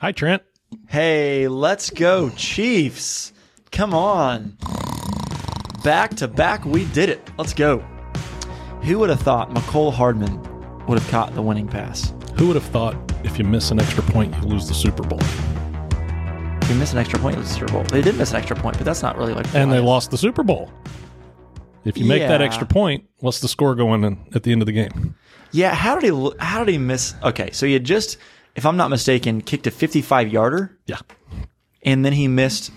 Hi, Trent. Hey, let's go, Chiefs. Come on. Back to back, we did it. Let's go. Who would have thought Mecole Hardman would have caught the winning pass? Who would have thought if you miss an extra point, you lose the Super Bowl? If you miss an extra point, it was the Super Bowl. They did miss an extra point, but that's not really like. And they lost the Super Bowl. If you make that extra point, what's the score going in at the end of the game? Yeah, how did he? How did he miss? Okay, so you just, if I'm not mistaken, kicked a 55 yarder, Yeah. and then he missed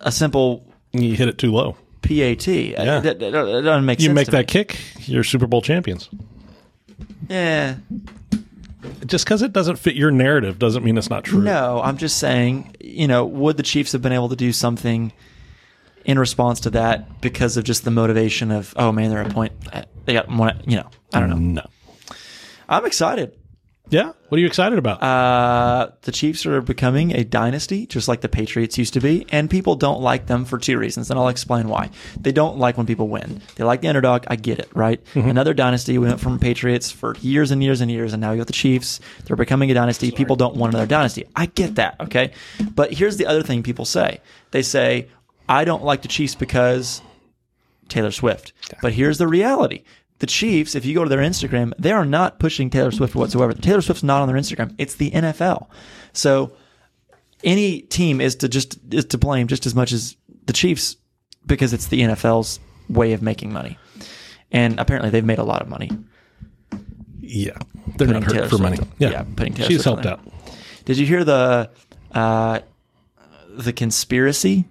a simple You hit it too low. PAT. Yeah. Uh, that, that- that doesn't make You sense. make that me. kick, you're Super Bowl champions. Yeah. Just because it doesn't fit your narrative doesn't mean it's not true. No, I'm just saying, you know, would the Chiefs have been able to do something in response to that because of just the motivation of, oh man, they're a point. They got one, you know, I don't know. No. I'm excited. Yeah. What are you excited about? Uh, the Chiefs are becoming a dynasty, just like the Patriots used to be, and people don't like them for two reasons, and I'll explain why. They don't like when people win. They like the underdog. I get it, right? Another dynasty. We went from Patriots for years and years and years, and now you got the Chiefs. They're becoming a dynasty. People don't want another dynasty. I get that, okay? But here's the other thing people say. They say, I don't like the Chiefs because Taylor Swift. But here's the reality. The Chiefs, if you go to their Instagram, they are not pushing Taylor Swift whatsoever. Taylor Swift's not on their Instagram. It's the NFL. So any team is to just is to blame just as much as the Chiefs because it's the NFL's way of making money. And apparently they've made a lot of money. yeah. They're putting not hurt Taylor for money. Swift- Yeah. yeah, putting Taylor She's Swift helped out. Did you hear the uh, the conspiracy?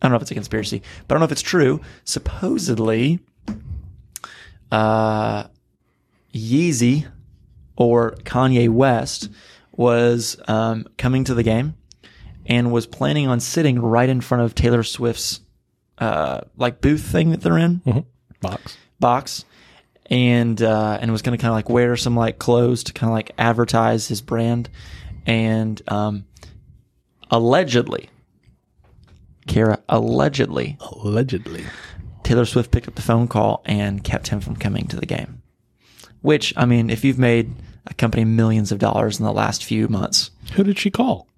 I don't know if it's a conspiracy, but I don't know if it's true. Supposedly, uh, Yeezy or Kanye West was um, coming to the game and was planning on sitting right in front of Taylor Swift's uh, like booth thing that they're in Box. box and uh, and was going to kind of like wear some like clothes to kind of like advertise his brand and um, allegedly Kara allegedly Allegedly. Taylor Swift picked up the phone call and kept him from coming to the game which I mean if you've made a company millions of dollars in the last few months Who did she call?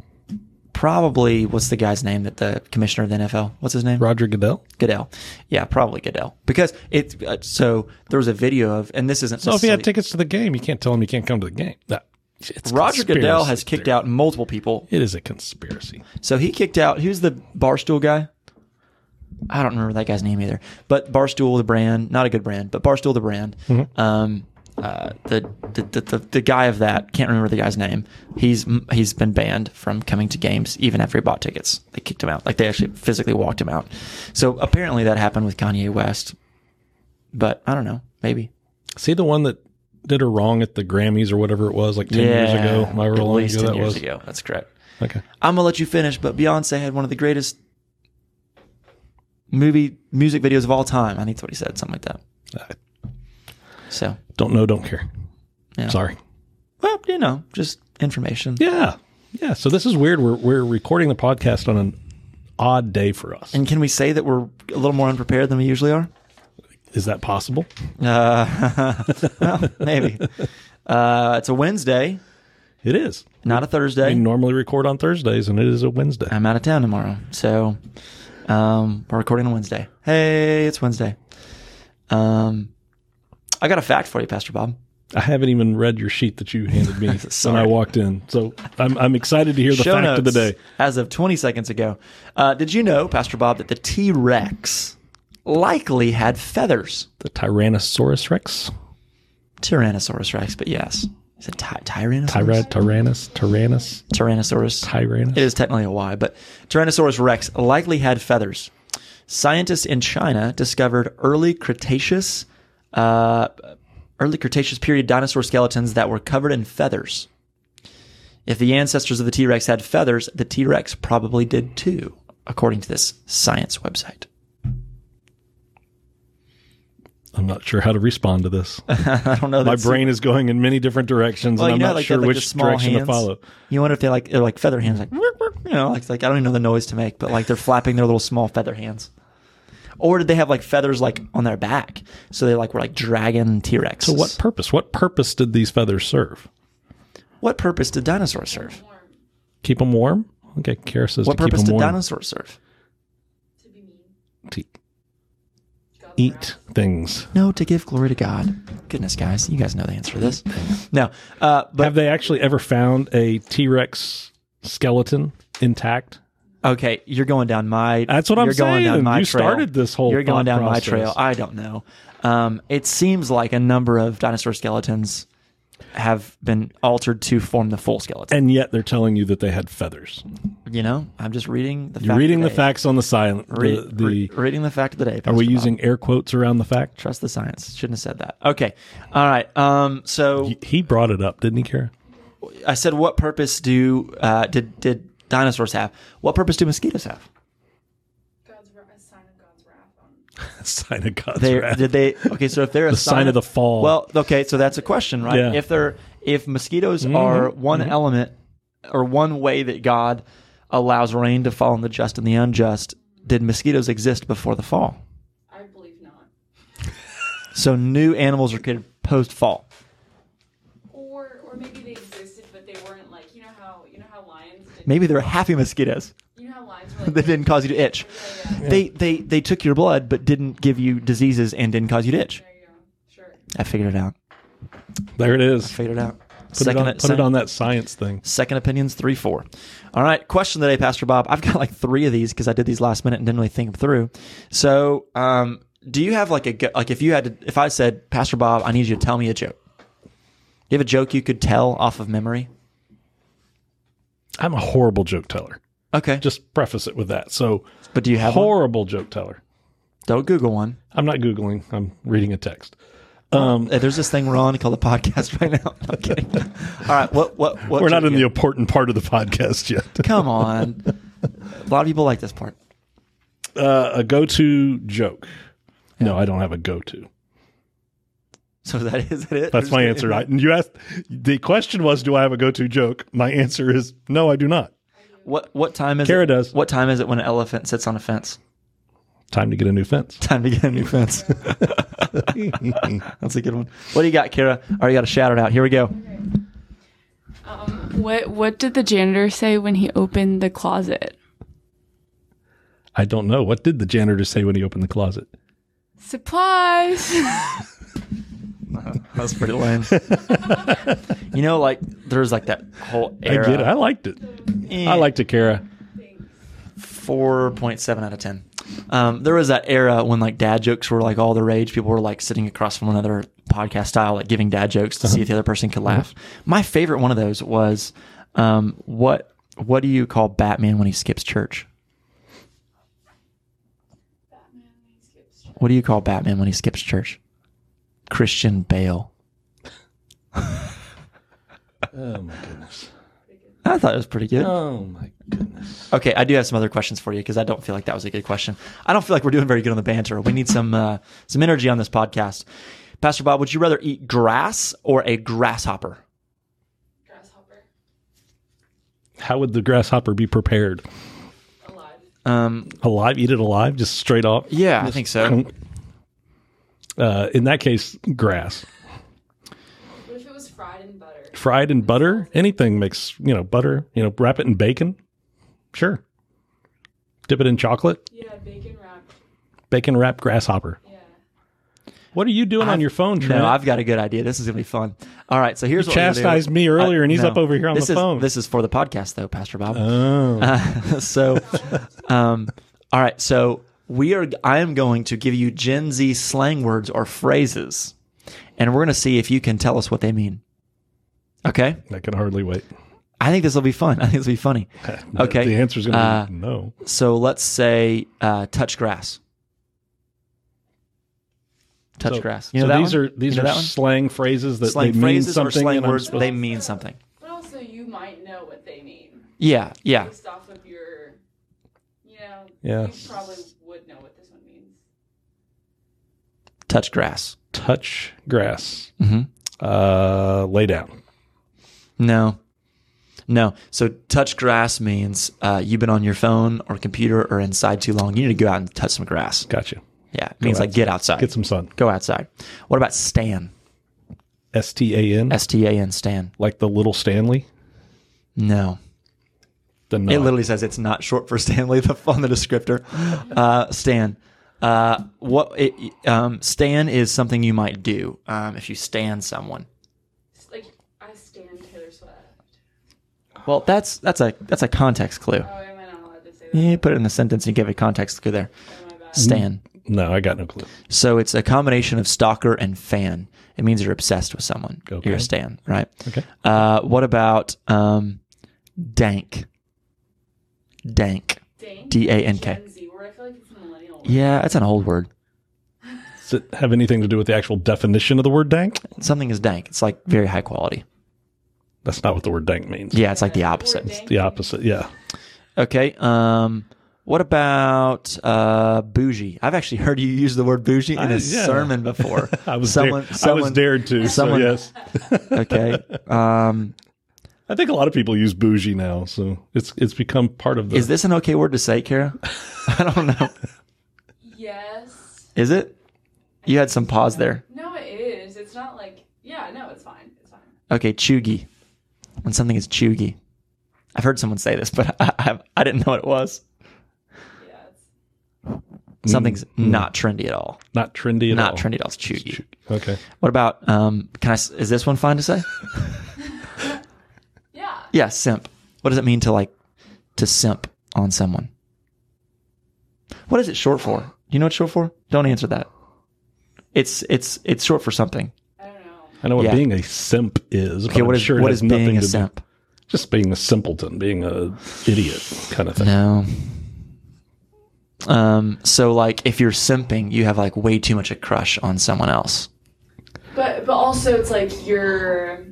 probably what's the guy's name that the commissioner of the NFL what's his name Roger Goodell. Goodell yeah probably Goodell because it uh, so there was a video of and this isn't So if you had tickets to the game, you can't tell him you can't come to the game. That, it's Roger Goodell has kicked theory. out multiple people. It is a conspiracy. So he kicked out who's the Barstool guy? I don't remember that guy's name either. But Barstool the brand, not a good brand, but Barstool the brand. Um, uh, the, the, the the the guy of that can't remember the guy's name. He's he's been banned from coming to games even after he bought tickets. They kicked him out. Like they actually physically walked him out. So apparently that happened with Kanye West. But I don't know. Maybe. See the one that did her wrong at the Grammys or whatever it was, like ten years ago, however at long ago 10 that years was. ago. That's correct. Okay. I'm gonna let you finish, but Beyonce had one of the greatest movie music videos of all time. I think that's what he said, something like that. So, don't know, don't care. yeah. Sorry. Well, you know, just information. Yeah. Yeah. So this is weird. We're we're recording the podcast on an odd day for us. And can we say that we're a little more unprepared than we usually are? Is that possible? Uh, well, maybe. Uh, it's a Wednesday, It is. not a Thursday. We normally record on Thursdays, and it is a Wednesday. I'm out of town tomorrow, so um, we're recording on Wednesday. Hey, it's Wednesday. Um, I got a fact for you, Pastor Bob. I haven't even read your sheet that you handed me when I walked in, so I'm I'm excited to hear the Show fact notes of the day. as of 20 seconds ago. Uh, did you know, Pastor Bob, that the T Rex likely had feathers? The Tyrannosaurus Rex, Tyrannosaurus Rex, but yes. Is it ty- Tyrannosaurus? Tyrad, Tyrannus, Tyrannus, Tyrannosaurus. Tyrannus. It is technically a Y, but Tyrannosaurus Rex likely had feathers. Scientists in China discovered early Cretaceous, uh, early Cretaceous period dinosaur skeletons that were covered in feathers. If the ancestors of the T Rex had feathers, the T Rex probably did too, according to this science website. I'm not sure how to respond to this. I don't know. My brain is going in many different directions, Well, and I'm know, not like, sure like, which small direction hands. to follow. You wonder if they like they're like feather hands, like you know, like like I don't even know the noise to make, but like they're flapping their little small feather hands. Or did they have like feathers like on their back, so they like were like dragon T Rex? So, what purpose? What purpose did these feathers serve? what purpose did dinosaurs serve? keep them warm. Okay, Kara says What to keep purpose did warm. dinosaurs serve? To be mean. to God's eat things. No, to give glory to God. Goodness, guys, you guys know the answer to this. No, uh, but Have they actually ever found a T Rex skeleton intact? okay, you're going down my. That's what I'm you're going down saying. my You trail. started this whole You're going thought down my process. trail. I don't know. Um, it seems like a number of dinosaur skeletons have been altered to form the full skeleton. And yet they're telling you that they had feathers. you know, I'm just reading the. You're fact reading of the facts on the silent. The, the, re- reading the fact of the day. are we Bob. using air quotes around the fact? Trust the science. Shouldn't have said that. Okay. All right. Um. So He, he brought it up, didn't he, Kara? I said, what purpose do uh, did did dinosaurs have? What purpose do mosquitoes have? God's wrath, a sign of God's wrath on. sign of God's They wrath. did they? Okay, so if they're a The sign of the fall. Well, okay, so that's a question, right? Yeah. Mm-hmm. If they're if mosquitoes are one element or one way that God allows rain to fall on the just and the unjust, did mosquitoes exist before the fall? I believe not. So new animals are created post fall. Or or maybe they existed, but they weren't like you know how you know how lions. Maybe they're happy mosquitoes that didn't cause you to itch. Yeah, yeah. They they they took your blood but didn't give you diseases and didn't cause you to itch. You. Sure. I figured it out. there it is. Figured it out. Put, it on, put it on that science thing. Second opinions, three, four. All right. Question today, Pastor Bob. I've got like three of these because I did these last minute and didn't really think them through. So, um, do you have like a go- like if you had to if I said Pastor Bob, I need you to tell me a joke. Do you have a joke you could tell off of memory? I'm a horrible joke teller. Okay. Just preface it with that. So, but do you have one? horrible joke teller. Don't Google one. I'm not Googling, I'm reading a text. Uh, There's this thing we're on called a podcast right now. I'm kidding. All right. What what what? We're not in the important part of the podcast yet. Come on. a lot of people like this part. Uh, a go to joke. No, I don't have a go to. So that is that it. That's my answer. I, you asked, the question was, do I have a go to joke? My answer is no, I do not. What what time is Kara it? does. What time is it when an elephant sits on a fence? Time to get a new fence. Time to get a new fence. That's a good one. What do you got, Kara? All right, you got a shout it out. Here we go. Um, what what did the janitor say when he opened the closet? I don't know. What did the janitor say when he opened the closet? Supplies. That's pretty lame. you know, like there's like that whole era. I get it. I liked it. Eh, I liked it, Kara. four point seven out of ten. Um, there was that era when like dad jokes were like all the rage. People were like sitting across from one another, podcast style, like giving dad jokes to see if the other person could laugh. My favorite one of those was, um, what what do you call Batman when he skips church? What do you call Batman when he skips church? Christian Bale. Oh my goodness. I thought it was pretty good. Oh my goodness. Okay, I do have some other questions for you because I don't feel like that was a good question. I don't feel like we're doing very good on the banter. We need some uh, some energy on this podcast. Pastor Bob, would you rather eat grass or a grasshopper? Grasshopper. How would the grasshopper be prepared? Alive. Um, Alive? Eat it alive? Just straight off? yeah, I think so. Uh, in that case, grass. What if it was fried in butter? Fried in butter? Anything makes, you know, butter, you know, wrap it in bacon? Sure. Dip it in chocolate? Yeah, bacon wrapped. Bacon wrapped grasshopper. Yeah. What are you doing on your phone, Trent? No, I've got a good idea. This is gonna be fun. All right, so here's what we're gonna do. chastised me earlier, and he's up over here on this the is, phone. This is for the podcast, though, Pastor Bob. oh. Uh, so, um, all right. So we are. I am going to give you Gen Z slang words or phrases, and we're going to see if you can tell us what they mean. Okay. I can hardly wait. I think this will be fun. I think this will be funny. Okay. The answer is going to Uh, be no. So let's say uh, touch grass. Touch So- grass. You know so that these one? are these You know are that one? slang phrases that slang they mean phrases or something. slang words. supposed- They mean something. But also, you might know what they mean Yeah. Yeah. based off of your, you know, Yes. you probably would know what this one means. Touch grass. touch grass. hmm Uh, lay down. No. No. So touch grass means uh, you've been on your phone or computer or inside too long. You need to go out and touch some grass. Gotcha. Yeah. It means like get outside. Get some sun. go outside. What about Stan? S T A N. S T A N Stan. Like the little Stanley. No. Then no. It literally says it's not short for Stanley the, on the descriptor. Uh, Stan. Uh, what it, um, Stan is something you might do um, if you stand someone. It's like I stand Taylor Swift. Well, that's that's a that's a context clue. Oh, am I not allowed to say that? You put it in the sentence and give a context clue there. Oh, my bad. Stan. no, I got no clue. So it's a combination of stalker and fan. It means you're obsessed with someone. Okay. You're a stan, right? Okay. Uh, what about um, dank? Dank. Dank. D A N K. Gen Z word. I feel like it's a millennial. word. Yeah, it's an old word. Does it have anything to do with the actual definition of the word dank? Something is dank. It's like very high quality. That's not what the word dank means. Yeah, it's like the opposite. It's The opposite. Yeah. Okay. Um, what about uh, bougie? I've actually heard you use the word bougie in a I- yeah. sermon before. I was someone, dare- I was dared to. someone- so yes. Okay. Um, I think a lot of people use bougie now, so it's it's become part of the. is this an okay word to say, Kara? I don't know. Yes. Is it? You had some pause there. No, it is. It's not like. Yeah, no, it's fine. It's fine. Okay, cheugy. When something is cheugy. I've heard someone say this, but I, I, I didn't know what it was. Yeah, it's. Something's not trendy at all. not trendy at Not all? Not trendy at all. It's cheugy. Okay. What about? Um, can I, Is this one fine to say? Yeah. Yeah, simp. What does it mean to like to simp on someone? What is it short for? Do you know what it's short for? Don't answer that. It's it's it's short for something. I know. What Yeah. being a simp is. But Okay, what I'm is sure it has is being a to do- simp? Just being a simpleton, being a idiot kind of thing. No. Um. So like, if you're simping, you have like way too much a crush on someone else. But but also it's like you're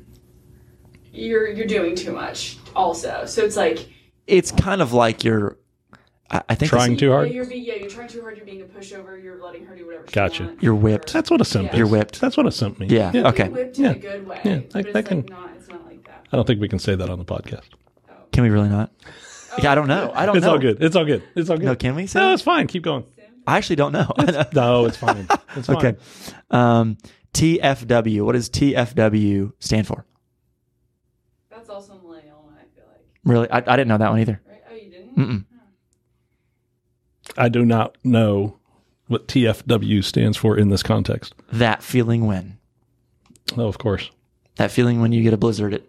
you're you're doing too much also. So it's like It's kind of like you're. I, I think Trying this- too hard. Yeah, you're being yeah, you're trying too hard, you're being a pushover, you're letting her do whatever she Gotcha. wants. You're whipped. That's what a simp is. You're whipped. That's what a simp means. Yeah. You're Okay. whipped in Yeah. a good way. Yeah, but I- it's I can- not it's not like that. I don't think we can say that on the podcast. Can we really not? Yeah, I don't know. I don't It's know. all good. It's all good. It's all good. No, can we say No, that? it's fine. Keep going. I actually don't know. No, it's fine. It's fine. okay. Um, TFW. What does TFW stand for? That's also millennial I feel like. Really, I, I didn't know that one either. Right? Oh you didn't? Mm-mm. I do not know what TFW stands for in this context. That feeling when. Oh, of course. That feeling when you get a blizzard at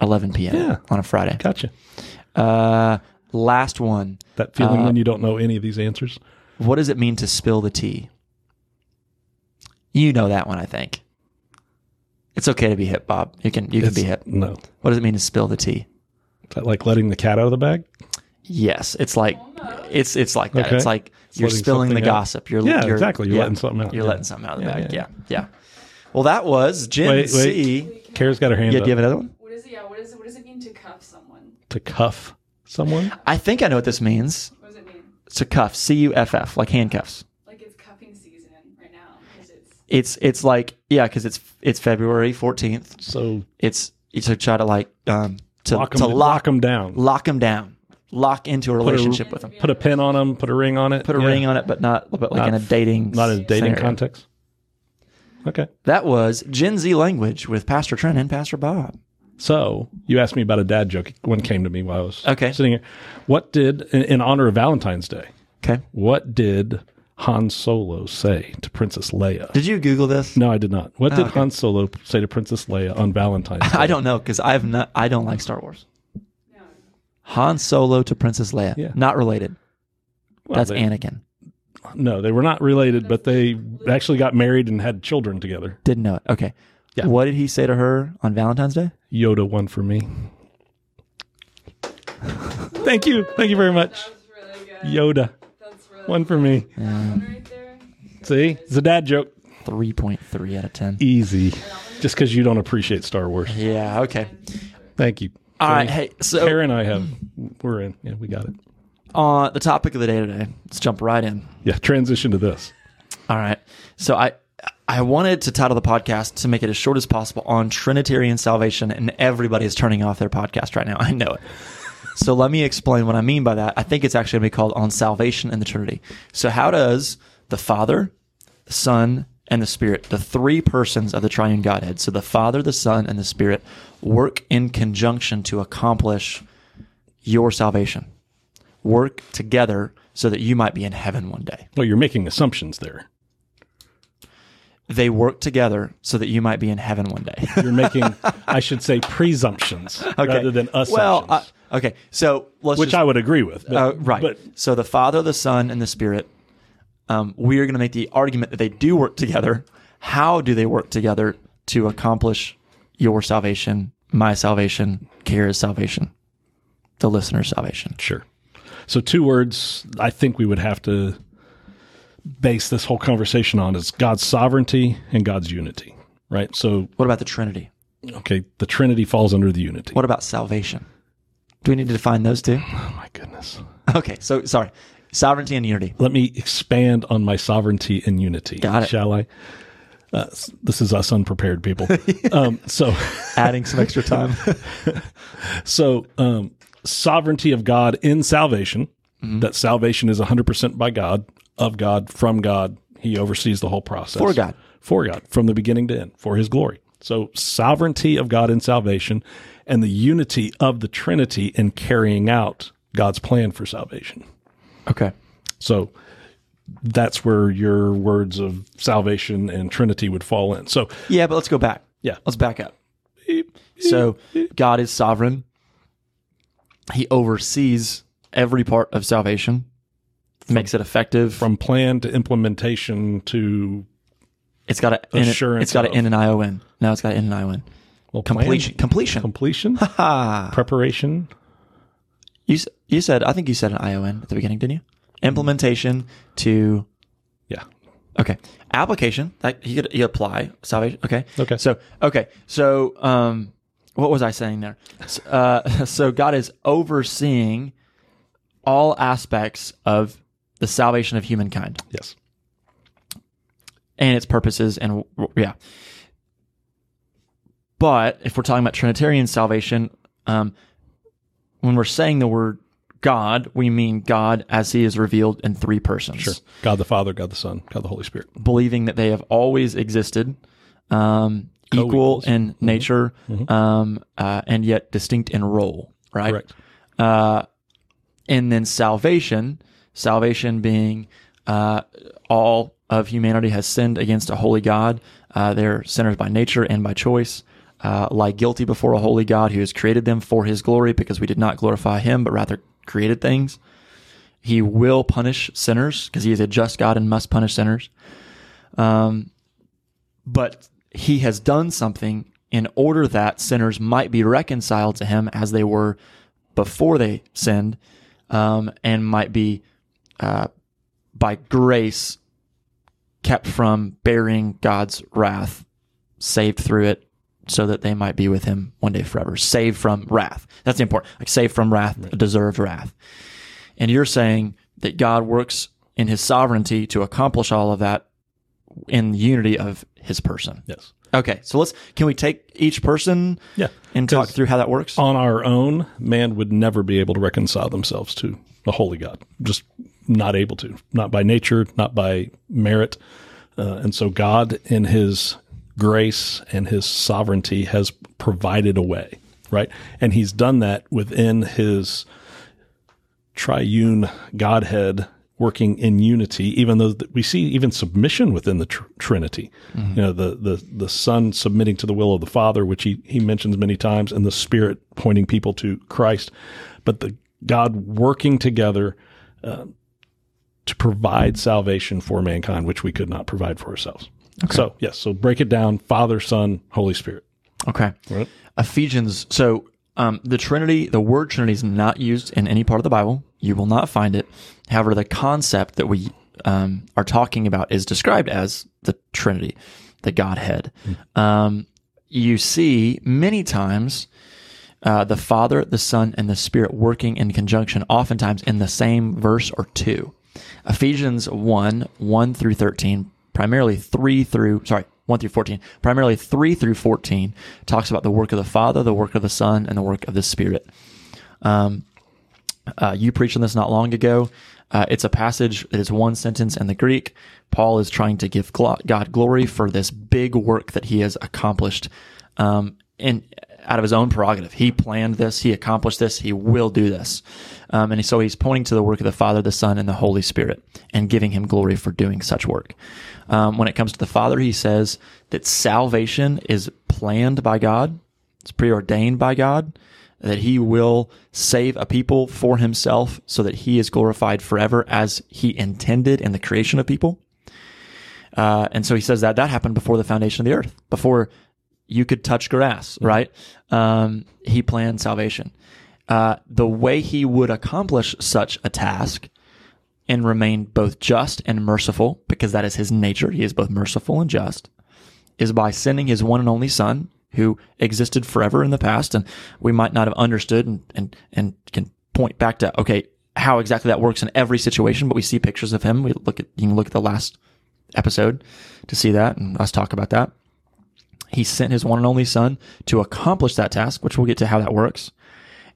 11 p.m. Yeah. on a Friday. Gotcha. Uh, last one. That feeling Uh, when you don't know any of these answers. What does it mean to spill the tea? You know that one, I think. It's okay to be hip, Bob. You can you can It's- be hip. No. What does it mean to spill the tea? Is that like letting the cat out of the bag? Yes, it's like it's it's like that. Okay. It's like you're spilling the out. gossip. You're Yeah, you're, exactly. You're letting something out. You're Yeah. letting something out of the Yeah, bag. yeah, Yeah, yeah. Well, that was Gen Wait, Z. wait. Kara's got her hand Yeah, up. do you have another one? What is it yeah, what is it what does it mean to cuff someone? to cuff someone. I think I know what this means. What does it mean? To cuff, C U F F, like handcuffs. Like it's cuffing season right now. It's It's it's like yeah, because it's it's February fourteenth. So It's it's to try to like um to lock to them, lock lock them down. lock them down, lock into a relationship with them. Put a pin on them. Put a ring on it. Put a Yeah. ring on it, but not but like Not- in a dating Not in a dating scenario. context. Okay. That was Gen Z language with Pastor Trent and Pastor Bob. So you asked me about a dad joke. One came to me while I was Okay. sitting here. What did, in, in honor of Valentine's Day, Okay. what did Han Solo say to Princess Leia? Did you Google this? no, I did not. What oh, did Oh, okay. Han Solo say to Princess Leia on Valentine's Day? I don't know because I've not. I don't like Star Wars. No. Han Solo to Princess Leia. Yeah. Not related. Well, That's they- Anakin. No, they were not related, but they actually got married and had children together. Didn't know it. Okay. Yeah. What did he say to her on Valentine's Day? Yoda one for me. Thank you. Thank you very much. Really good. Yoda really one for me. one right. See, it's a dad joke. Three point three out of ten. Easy. Just because you don't appreciate Star Wars. Yeah. Okay. Thank you. All right. Hey. So Kara and I have, we're in. Yeah, we got it. on the topic of the day today, let's jump right in. Yeah, transition to this. All right. So I I wanted to title the podcast to make it as short as possible on Trinitarian salvation, and everybody is turning off their podcast right now. I know it. So let me explain what I mean by that. I think it's actually going to be called on salvation and the Trinity. So how does the Father, the Son, and the Spirit, the three persons of the triune Godhead, so the Father, the Son, and the Spirit, work in conjunction to accomplish your salvation. Work together so that you might be in heaven one day. Well, you're making assumptions there. They work together so that you might be in heaven one day. You're making, I should say, presumptions rather than assumptions, well, uh, okay. So let's which just, I would agree with. But, Uh, right. But so the Father, the Son, and the Spirit, um, we are going to make the argument that they do work together. How do they work together to accomplish your salvation, my salvation, Kara's salvation, the listener's salvation? Sure. So two words I think we would have to base this whole conversation on is God's sovereignty and God's unity, right? So What about the Trinity? okay, the Trinity falls under the unity. What about salvation? Do we need to define those two? Oh my goodness. Okay, so sorry. Sovereignty and unity. Let me expand on my sovereignty and unity. Got it. Shall I? Uh, this is us unprepared people. um, so, Adding some extra time. so um, sovereignty of God in salvation. Mm-hmm. That salvation is 100% by God, of God, from God. He oversees the whole process. For God. For God, from the beginning to end, for his glory. So, sovereignty of God in salvation and the unity of the Trinity in carrying out God's plan for salvation. Okay. So, that's where your words of salvation and Trinity would fall in. So, Yeah, but let's go back. yeah. Let's back up. So God is sovereign. He oversees every part of salvation, makes it effective. From plan to implementation to it's got a assurance It's got an N and I O N. No, it's got an N and I O N. well, plan, Completion. Completion. completion, Ah, preparation. you you said I think you said an I O N at the beginning, didn't you? Implementation to Yeah. Okay. Application that you could you apply salvation. Okay. Okay. So okay. So um, what was I saying there? Uh, so God is overseeing all aspects of the salvation of humankind Yes. and its purposes, and yeah. But if we're talking about Trinitarian salvation, um, when we're saying the word God, we mean God as He is revealed in three persons. Sure. God the Father, God the Son, God the Holy Spirit. believing that they have always existed, um, equal in nature, um, uh, and yet distinct in role, right? Correct. Uh, and then salvation, salvation being uh, all of humanity has sinned against a holy God. Uh, they're sinners by nature and by choice. Uh, lie guilty before a holy God who has created them for his glory because we did not glorify him, but rather created things. He will punish sinners because he is a just God and must punish sinners. Um, but he has done something in order that sinners might be reconciled to him as they were before they sinned, um, and might be uh, by grace kept from bearing God's wrath, saved through it, so that they might be with Him one day forever. Saved from wrath. That's the important. Like saved from wrath, deserved wrath. And you're saying that God works in His sovereignty to accomplish all of that in the unity of His person. Yes. Okay, so let's. Can we take each person Yeah. and talk through how that works? On our own, man would never be able to reconcile themselves to a holy God. Just not able to. Not by nature, not by merit. Uh, and so God, in his grace and his sovereignty, has provided a way, right? And he's done that within his triune Godhead working in unity, even though we see even submission within the tr- Trinity. You know, the, the, the Son submitting to the will of the Father, which he, he mentions many times, and the Spirit pointing people to Christ. But the God working together uh, to provide salvation for mankind, which we could not provide for ourselves. So, yes, so break it down Father, Son, Holy Spirit. Okay. Right. Ephesians. So um, the Trinity, the word Trinity is not used in any part of the Bible. You will not find it. However, the concept that we um, are talking about is described as the Trinity, the Godhead. Um, you see many times uh, the Father, the Son, and the Spirit working in conjunction, oftentimes in the same verse or two. Ephesians 1 1 through 13, primarily 3 through, sorry, 1 through 14, primarily 3 through 14, talks about the work of the Father, the work of the Son, and the work of the Spirit. Um, uh, you preached on this not long ago. Uh, it's a passage that is one sentence in the Greek. Paul is trying to give God glory for this big work that he has accomplished. Um, and out of his own prerogative. He planned this. He accomplished this. He will do this. Um, and so he's pointing to the work of the Father, the Son, and the Holy Spirit and giving him glory for doing such work. Um, when it comes to the Father, he says that salvation is planned by God. It's preordained by God that he will save a people for himself so that he is glorified forever as he intended in the creation of people. Uh, and so he says that that happened before the foundation of the earth, before you could touch grass, right? Um, he planned salvation. Uh, the way he would accomplish such a task and remain both just and merciful, because that is his nature, he is both merciful and just, is by sending his one and only son, who existed forever in the past, and we might not have understood and, and, and can point back to, okay, how exactly that works in every situation, but we see pictures of him. We look at, you can look at the last episode to see that and us talk about that. He sent his one and only son to accomplish that task, which we'll get to how that works.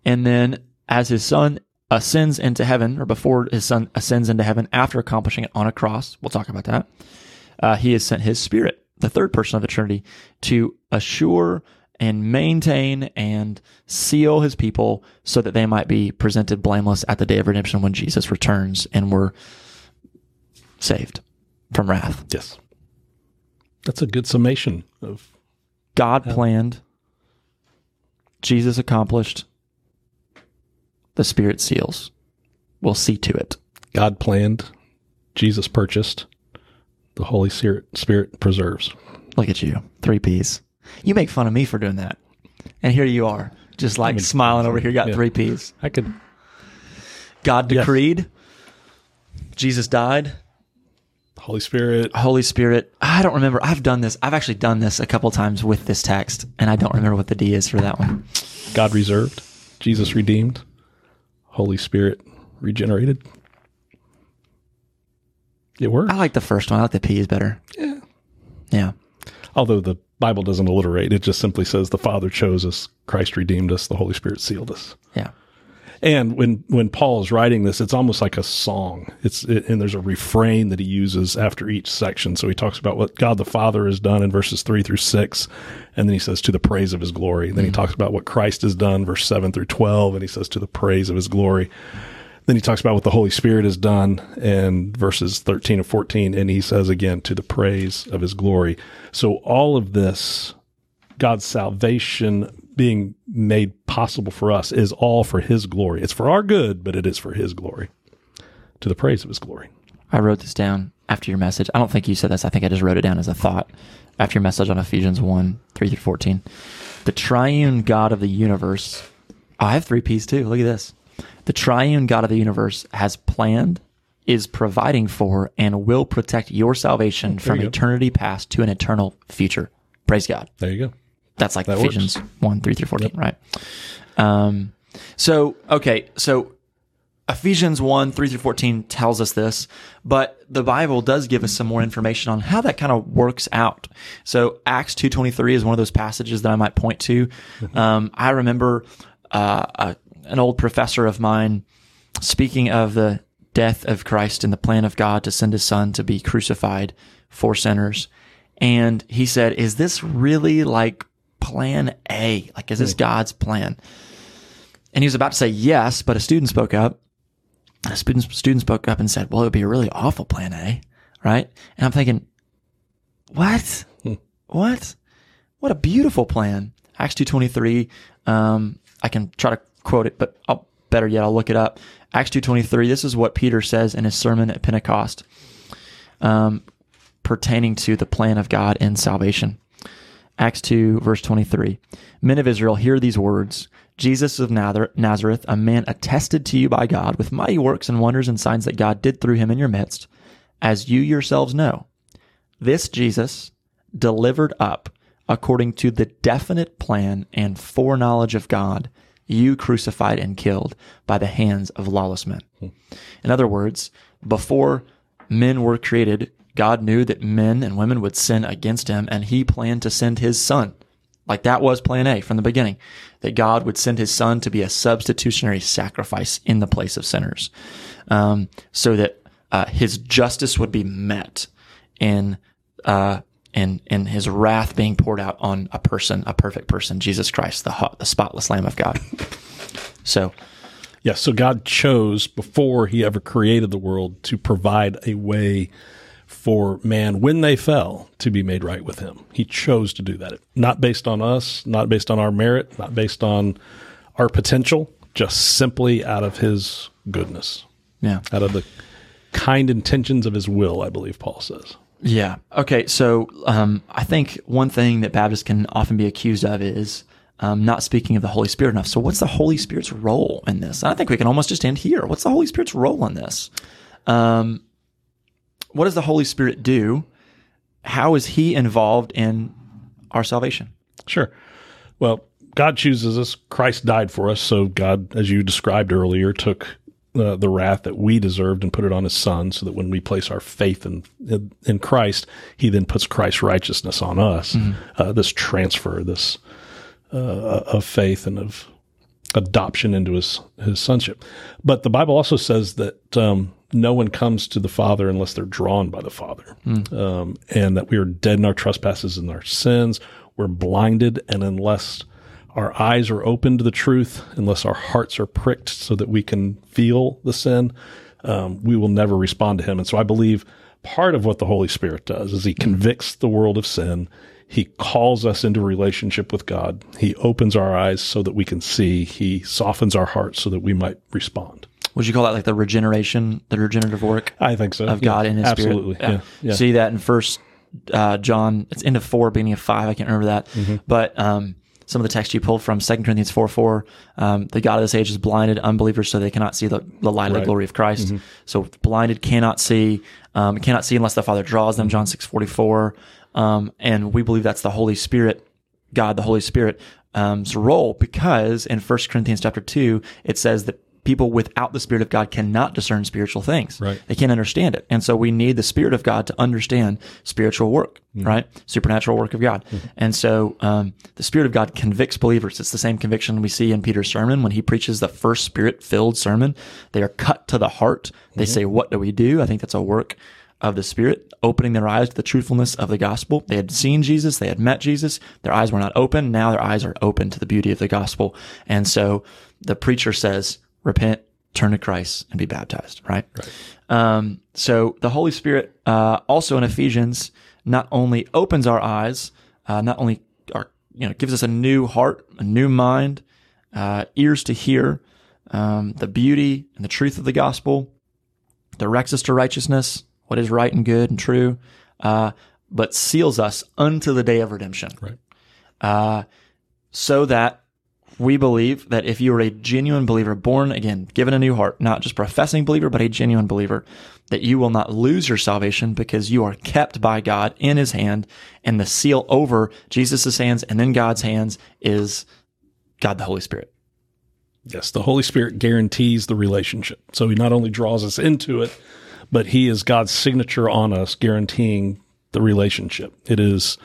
And then as his son ascends into heaven, or before his son ascends into heaven after accomplishing it on a cross, we'll talk about that. Uh, he has sent his spirit, the third person of the Trinity, to assure and maintain and seal his people so that they might be presented blameless at the day of redemption when Jesus returns and we're saved from wrath. Yes. That's a good summation of God planned, Jesus accomplished, the Spirit seals. We'll see to it. God planned, Jesus purchased, the Holy Spirit, Spirit preserves. Look at you, three P's. You make fun of me for doing that. And here you are, just like mean, smiling over here, You got yeah. three P's. I could God Yes. decreed, Jesus died, Holy Spirit. Holy Spirit. I don't remember. I've done this. I've actually done this a couple times with this text, and I don't remember what the D is for that one. God reserved, Jesus redeemed, Holy Spirit regenerated. It works. I like the first one. I like the P is better. Yeah. Yeah. Although the Bible doesn't alliterate, it just simply says the Father chose us, Christ redeemed us, the Holy Spirit sealed us. Yeah. And when when Paul is writing this, it's almost like a song. It's it, and there's a refrain that he uses after each section. So he talks about what God the Father has done in verses three through six, and then he says to the praise of His glory. Then he mm-hmm. talks about what Christ has done, verse seven through twelve, and he says to the praise of His glory. Then he talks about what the Holy Spirit has done in verses 13 and 14, and he says again, to the praise of his glory. So all of this, God's salvation being made possible for us, is all for his glory. It's for our good, but it is for his glory, to the praise of his glory. I wrote this down after your message. I don't think you said this. I think I just wrote it down as a thought after your message on Ephesians 1 3 through 14. The triune God of the universe. Oh, I have three P's too. Look at this. The triune God of the universe has planned, is providing for, and will protect your salvation from you eternity past to an eternal future. Praise God. There you go. That's like That Ephesians 1, 3 through 14, right? Um, so, okay, so Ephesians 1, 3 through 14 tells us this, but the Bible does give us some more information on how that kind of works out. So Acts 2.23 is one of those passages that I might point to. Um, I remember uh, a, an old professor of mine speaking of the death of Christ and the plan of God to send his son to be crucified for sinners. And he said, is this really like plan A? Like, is this God's plan? And he was about to say yes, but a student spoke up. A student, student spoke up and said, well, it would be a really awful plan A, right? And I'm thinking, what? What? What a beautiful plan. Acts 2.23, um, I can try to quote it, but I'll, better yet, I'll look it up. Acts 2.23, this is what Peter says in his sermon at Pentecost, um, pertaining to the plan of God in salvation. Acts 2, verse 23. Men of Israel, hear these words. Jesus of Nazareth, a man attested to you by God with mighty works and wonders and signs that God did through him in your midst, as you yourselves know. This Jesus delivered up according to the definite plan and foreknowledge of God, you crucified and killed by the hands of lawless men. Hmm. In other words, before men were created, God knew that men and women would sin against him, and he planned to send his son. Like that was plan A from the beginning, that God would send his son to be a substitutionary sacrifice in the place of sinners, um, so that uh, his justice would be met in uh, and and his wrath being poured out on a person, a perfect person, Jesus Christ, the the spotless Lamb of God. So Yes, so God chose before he ever created the world to provide a way for man when they fell to be made right with him. He chose to do that. Not based on us, not based on our merit, not based on our potential, just simply out of his goodness, yeah, out of the kind intentions of his will, I believe Paul says. Yeah. Okay. So um, I think one thing that Baptists can often be accused of is um, not speaking of the Holy Spirit enough. So what's the Holy Spirit's role in this? And I think we can almost just end here. What's the Holy Spirit's role in this? Um, what does the Holy Spirit do? How is He involved in our salvation? Sure. Well, God chooses us. Christ died for us. So God, as you described earlier, took uh, the wrath that we deserved and put it on his son so that when we place our faith in, in, in Christ, he then puts Christ's righteousness on us. Uh, this transfer, this, uh, of faith and of adoption into his, his sonship. But the Bible also says that, um, no one comes to the Father unless they're drawn by the Father. Um, and that we are dead in our trespasses and our sins. We're blinded. And unless our eyes are open to the truth, unless our hearts are pricked so that we can feel the sin, um, we will never respond to him. And so I believe part of what the Holy Spirit does is he convicts the world of sin. He calls us into relationship with God. He opens our eyes so that we can see. He softens our hearts so that we might respond. Would you call that like the regeneration, the regenerative work I think so. of Yeah, God in His absolutely. Spirit? Yeah. yeah. See that in First uh, John. It's end of four, beginning of five. I can't remember that, Mm-hmm. but um, some of the text you pulled from Second Corinthians four four. Um, the God of this age is blinded unbelievers, so they cannot see the, the light of the Right. Mm-hmm. glory of Christ. So blinded cannot see, um, cannot see unless the Father draws them. John six forty four. Um, and we believe that's the Holy Spirit, God, the Holy Spirit, um's role because in First Corinthians chapter two it says that people without the Spirit of God cannot discern spiritual things. Right. They can't understand it. And so we need the Spirit of God to understand spiritual work, mm-hmm. right? Supernatural work of God. Mm-hmm. And so um, the Spirit of God convicts believers. It's the same conviction we see in Peter's sermon when he preaches the first Spirit filled sermon. They are cut to the heart. They mm-hmm. say, What do we do? I think that's a work of the Spirit, opening their eyes to the truthfulness of the gospel. They had seen Jesus, they had met Jesus, their eyes were not open. Now their eyes are open to the beauty of the gospel. And so the preacher says, repent, turn to Christ, and be baptized, right? Um, so the Holy Spirit, uh, also in Ephesians, not only opens our eyes, uh, not only our, you know, gives us a new heart, a new mind, uh, ears to hear, um, the beauty and the truth of the gospel, directs us to righteousness, what is right and good and true, uh, but seals us unto the day of redemption. Right. Uh, so that we believe that if you are a genuine believer, born again, given a new heart, not just professing believer, but a genuine believer, that you will not lose your salvation because you are kept by God in his hand and the seal over Jesus' hands and then God's hands is God the Holy Spirit. Yes, the Holy Spirit guarantees the relationship. So he not only draws us into it, but he is God's signature on us, guaranteeing the relationship. It is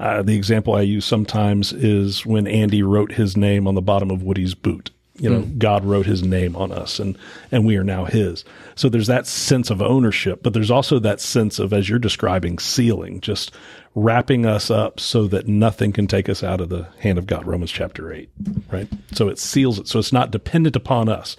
uh, the example I use sometimes is when Andy wrote his name on the bottom of Woody's boot. You know, God wrote his name on us and, and we are now his. So there's that sense of ownership, but there's also that sense of, as you're describing, sealing, just wrapping us up so that nothing can take us out of the hand of God. Romans chapter eight, right? So it seals it. So it's not dependent upon us.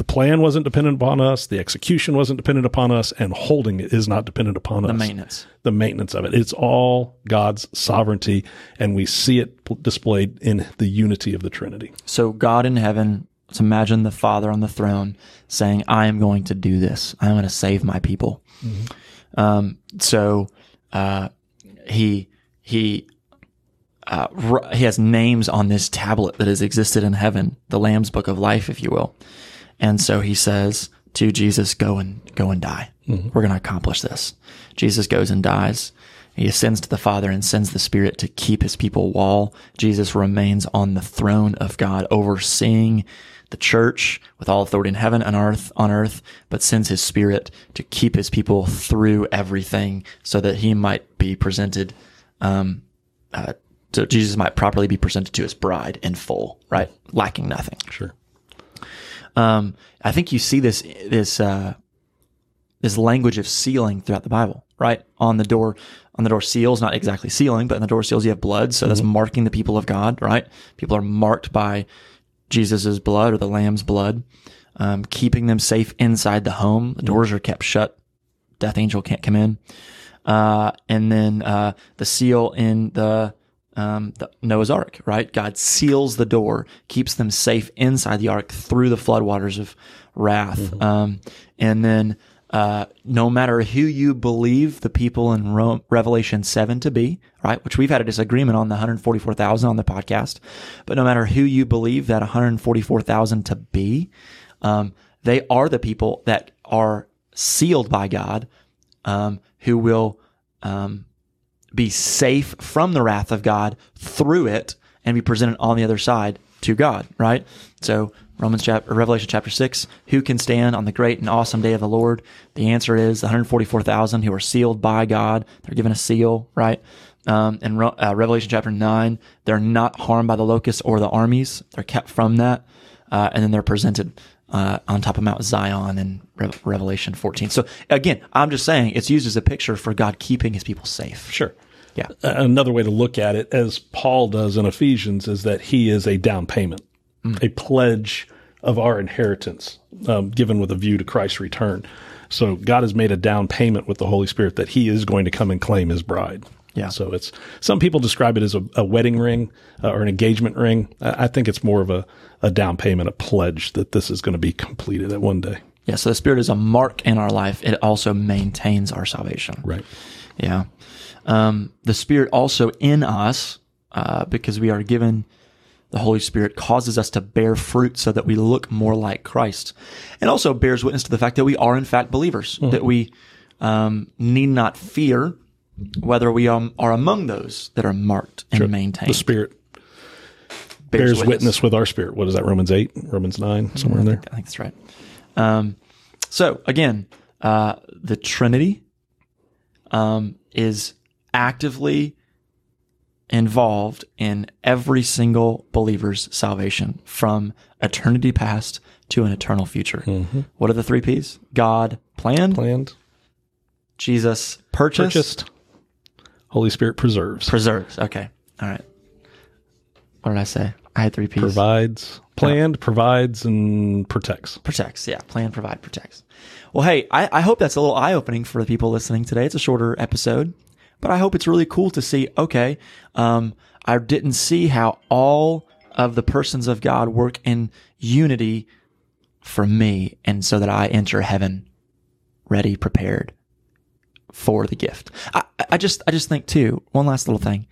The plan wasn't dependent upon us. The execution wasn't dependent upon us, and holding it is not dependent upon The us. The maintenance. the maintenance of it. It's all God's sovereignty, and we see it p- displayed in the unity of the Trinity. So God in heaven, let's imagine the Father on the throne saying, I am going to do this. I'm going to save my people. Um, so, uh, he, he, uh, he has names on this tablet that has existed in heaven, the Lamb's book of life, if you will. And so he says to Jesus, go and go and die. We're going to accomplish this. Jesus goes and dies. He ascends to the Father and sends the Spirit to keep his people wall. Jesus remains on the throne of God, overseeing the church with all authority in heaven and earth on earth, but sends his spirit to keep his people through everything so that he might be presented, um, uh, so Jesus might properly be presented to his bride in full, right? Lacking nothing. Sure. Um, I think you see this, this, uh, this language of sealing throughout the Bible, right? On the door, on the door seals, not exactly sealing, but in the door seals you have blood, so that's marking the people of God, right? People are marked by Jesus's blood or the Lamb's blood, um, keeping them safe inside the home. The doors are kept shut. Death angel can't come in. Uh, and then uh, the seal in the um, the Noah's Ark, right? God seals the door, keeps them safe inside the ark through the floodwaters of wrath. Um, and then, uh, no matter who you believe the people in Ro- Revelation 7 to be, right? Which we've had a disagreement on the 144,000 on the podcast, but no matter who you believe that 144,000 to be, um, they are the people that are sealed by God, um, who will, um, be safe from the wrath of God through it and be presented on the other side to God, right? So Romans chapter, Revelation chapter six, who can stand on the great and awesome day of the Lord? The answer is the 144,000 who are sealed by God. They're given a seal, right? Um, Ro- uh, Revelation chapter nine, they're not harmed by the locusts or the armies. They're kept from that. Uh, and then they're presented uh, on top of Mount Zion in Re- Revelation 14. So again, I'm just saying it's used as a picture for God keeping his people safe. Sure. Yeah. Another way to look at it, as Paul does in Ephesians, is that he is a down payment, a pledge of our inheritance, um, given with a view to Christ's return. So God has made a down payment with the Holy Spirit that He is going to come and claim His bride. Yeah. So it's some people describe it as a, a wedding ring uh, or an engagement ring. I, I think it's more of a, a down payment, a pledge that this is going to be completed at one day. Yeah. So the Spirit is a mark in our life. It also maintains our salvation. Right. Yeah. Um, the Spirit also in us, uh, because we are given the Holy Spirit, causes us to bear fruit so that we look more like Christ, and also bears witness to the fact that we are in fact believers. That we um, need not fear whether we um, are among those that are marked and maintained. The Spirit bears witness. with our spirit. What is that? Romans 8, Romans 9, somewhere in there. I think that's right. Um, so again, uh, the Trinity um, is actively involved in every single believer's salvation from eternity past to an eternal future. What are the three P's? God planned, Planned, Jesus purchased, purchased, Holy Spirit preserves, preserves. Okay. All right. What did I say? I had three P's. provides, planned, provides, and protects. protects. Yeah, plan, provide, protects. Well, hey, I, I hope that's a little eye opening for the people listening today. It's a shorter episode, but I hope it's really cool to see. Okay, um, I didn't see how all of the persons of God work in unity for me, and so that I enter heaven ready, prepared for the gift. I, I just, I just think too. One last little thing.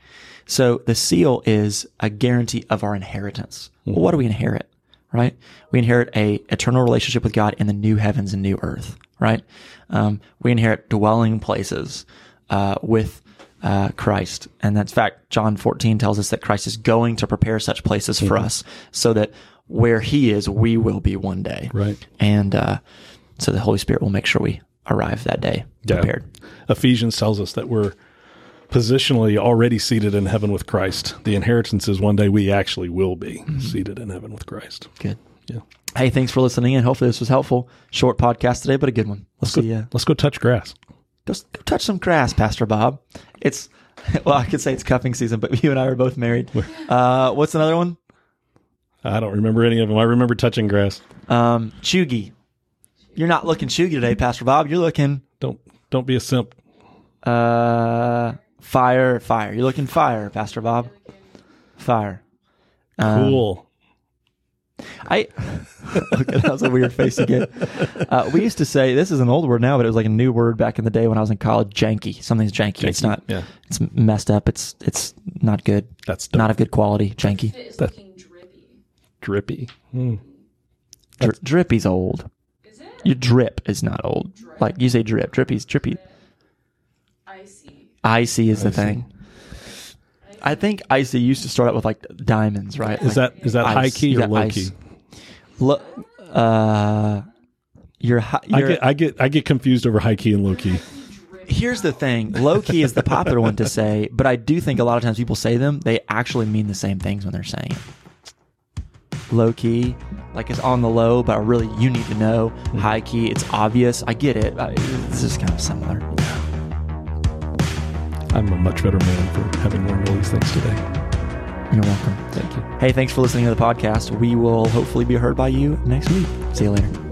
So the seal is a guarantee of our inheritance. Well, what do we inherit? Right? We inherit a eternal relationship with God in the new heavens and new earth. Right? Um, we inherit dwelling places uh, with uh, Christ, and that's fact. John 14 tells us that Christ is going to prepare such places for us, so that where He is, we will be one day. Right. And uh, so the Holy Spirit will make sure we arrive that day prepared. Ephesians tells us that we're positionally already seated in heaven with Christ. The inheritance is one day we actually will be seated in heaven with Christ. Good. Yeah. Hey, thanks for listening and Hopefully this was helpful. Short podcast today, but a good one. Let's Go, see ya. Let's go touch grass. Go, go touch some grass, Pastor Bob. It's well, I could say it's cuffing season, but you and I are both married. Uh, what's another one? I don't remember any of them. I remember touching grass. Um, cheugy. You're not looking cheugy today, Pastor Bob. You're looking Don't don't be a simp. uh fire, fire. You're looking fire, Pastor Bob. Fire. Um, Cool. I okay, that was a weird face again. Uh, we used to say this is an old word now, but it was like a new word back in the day when I was in college. Janky. Something's janky. It's not. yeah. It's messed up. It's it's not good. That's Not of good quality. Janky. It is That- looking drippy. drippy. Hmm. Dri- drippy's old. Is it? Your drip is not old. Like you say drip. Drippy's drippy. Icy. Icy is the thing. I think icy used to start out with like diamonds, right? Is Like that is that ice. high key You or low ice. key? Lo- uh, you're, hi- I you're get I get I get confused over high key and low key. Here's the thing low key is the popular one to say, but I do think a lot of times people say them, they actually mean the same things when they're saying it. Low key, like it's on the low, but really you need to know. Mm-hmm. High key, it's obvious. I get it. I, It's just kind of similar. I'm a much better man for having learned all these things today. You're welcome. Thank you. Hey, thanks for listening to the podcast. We will hopefully be heard by you next week. See you later.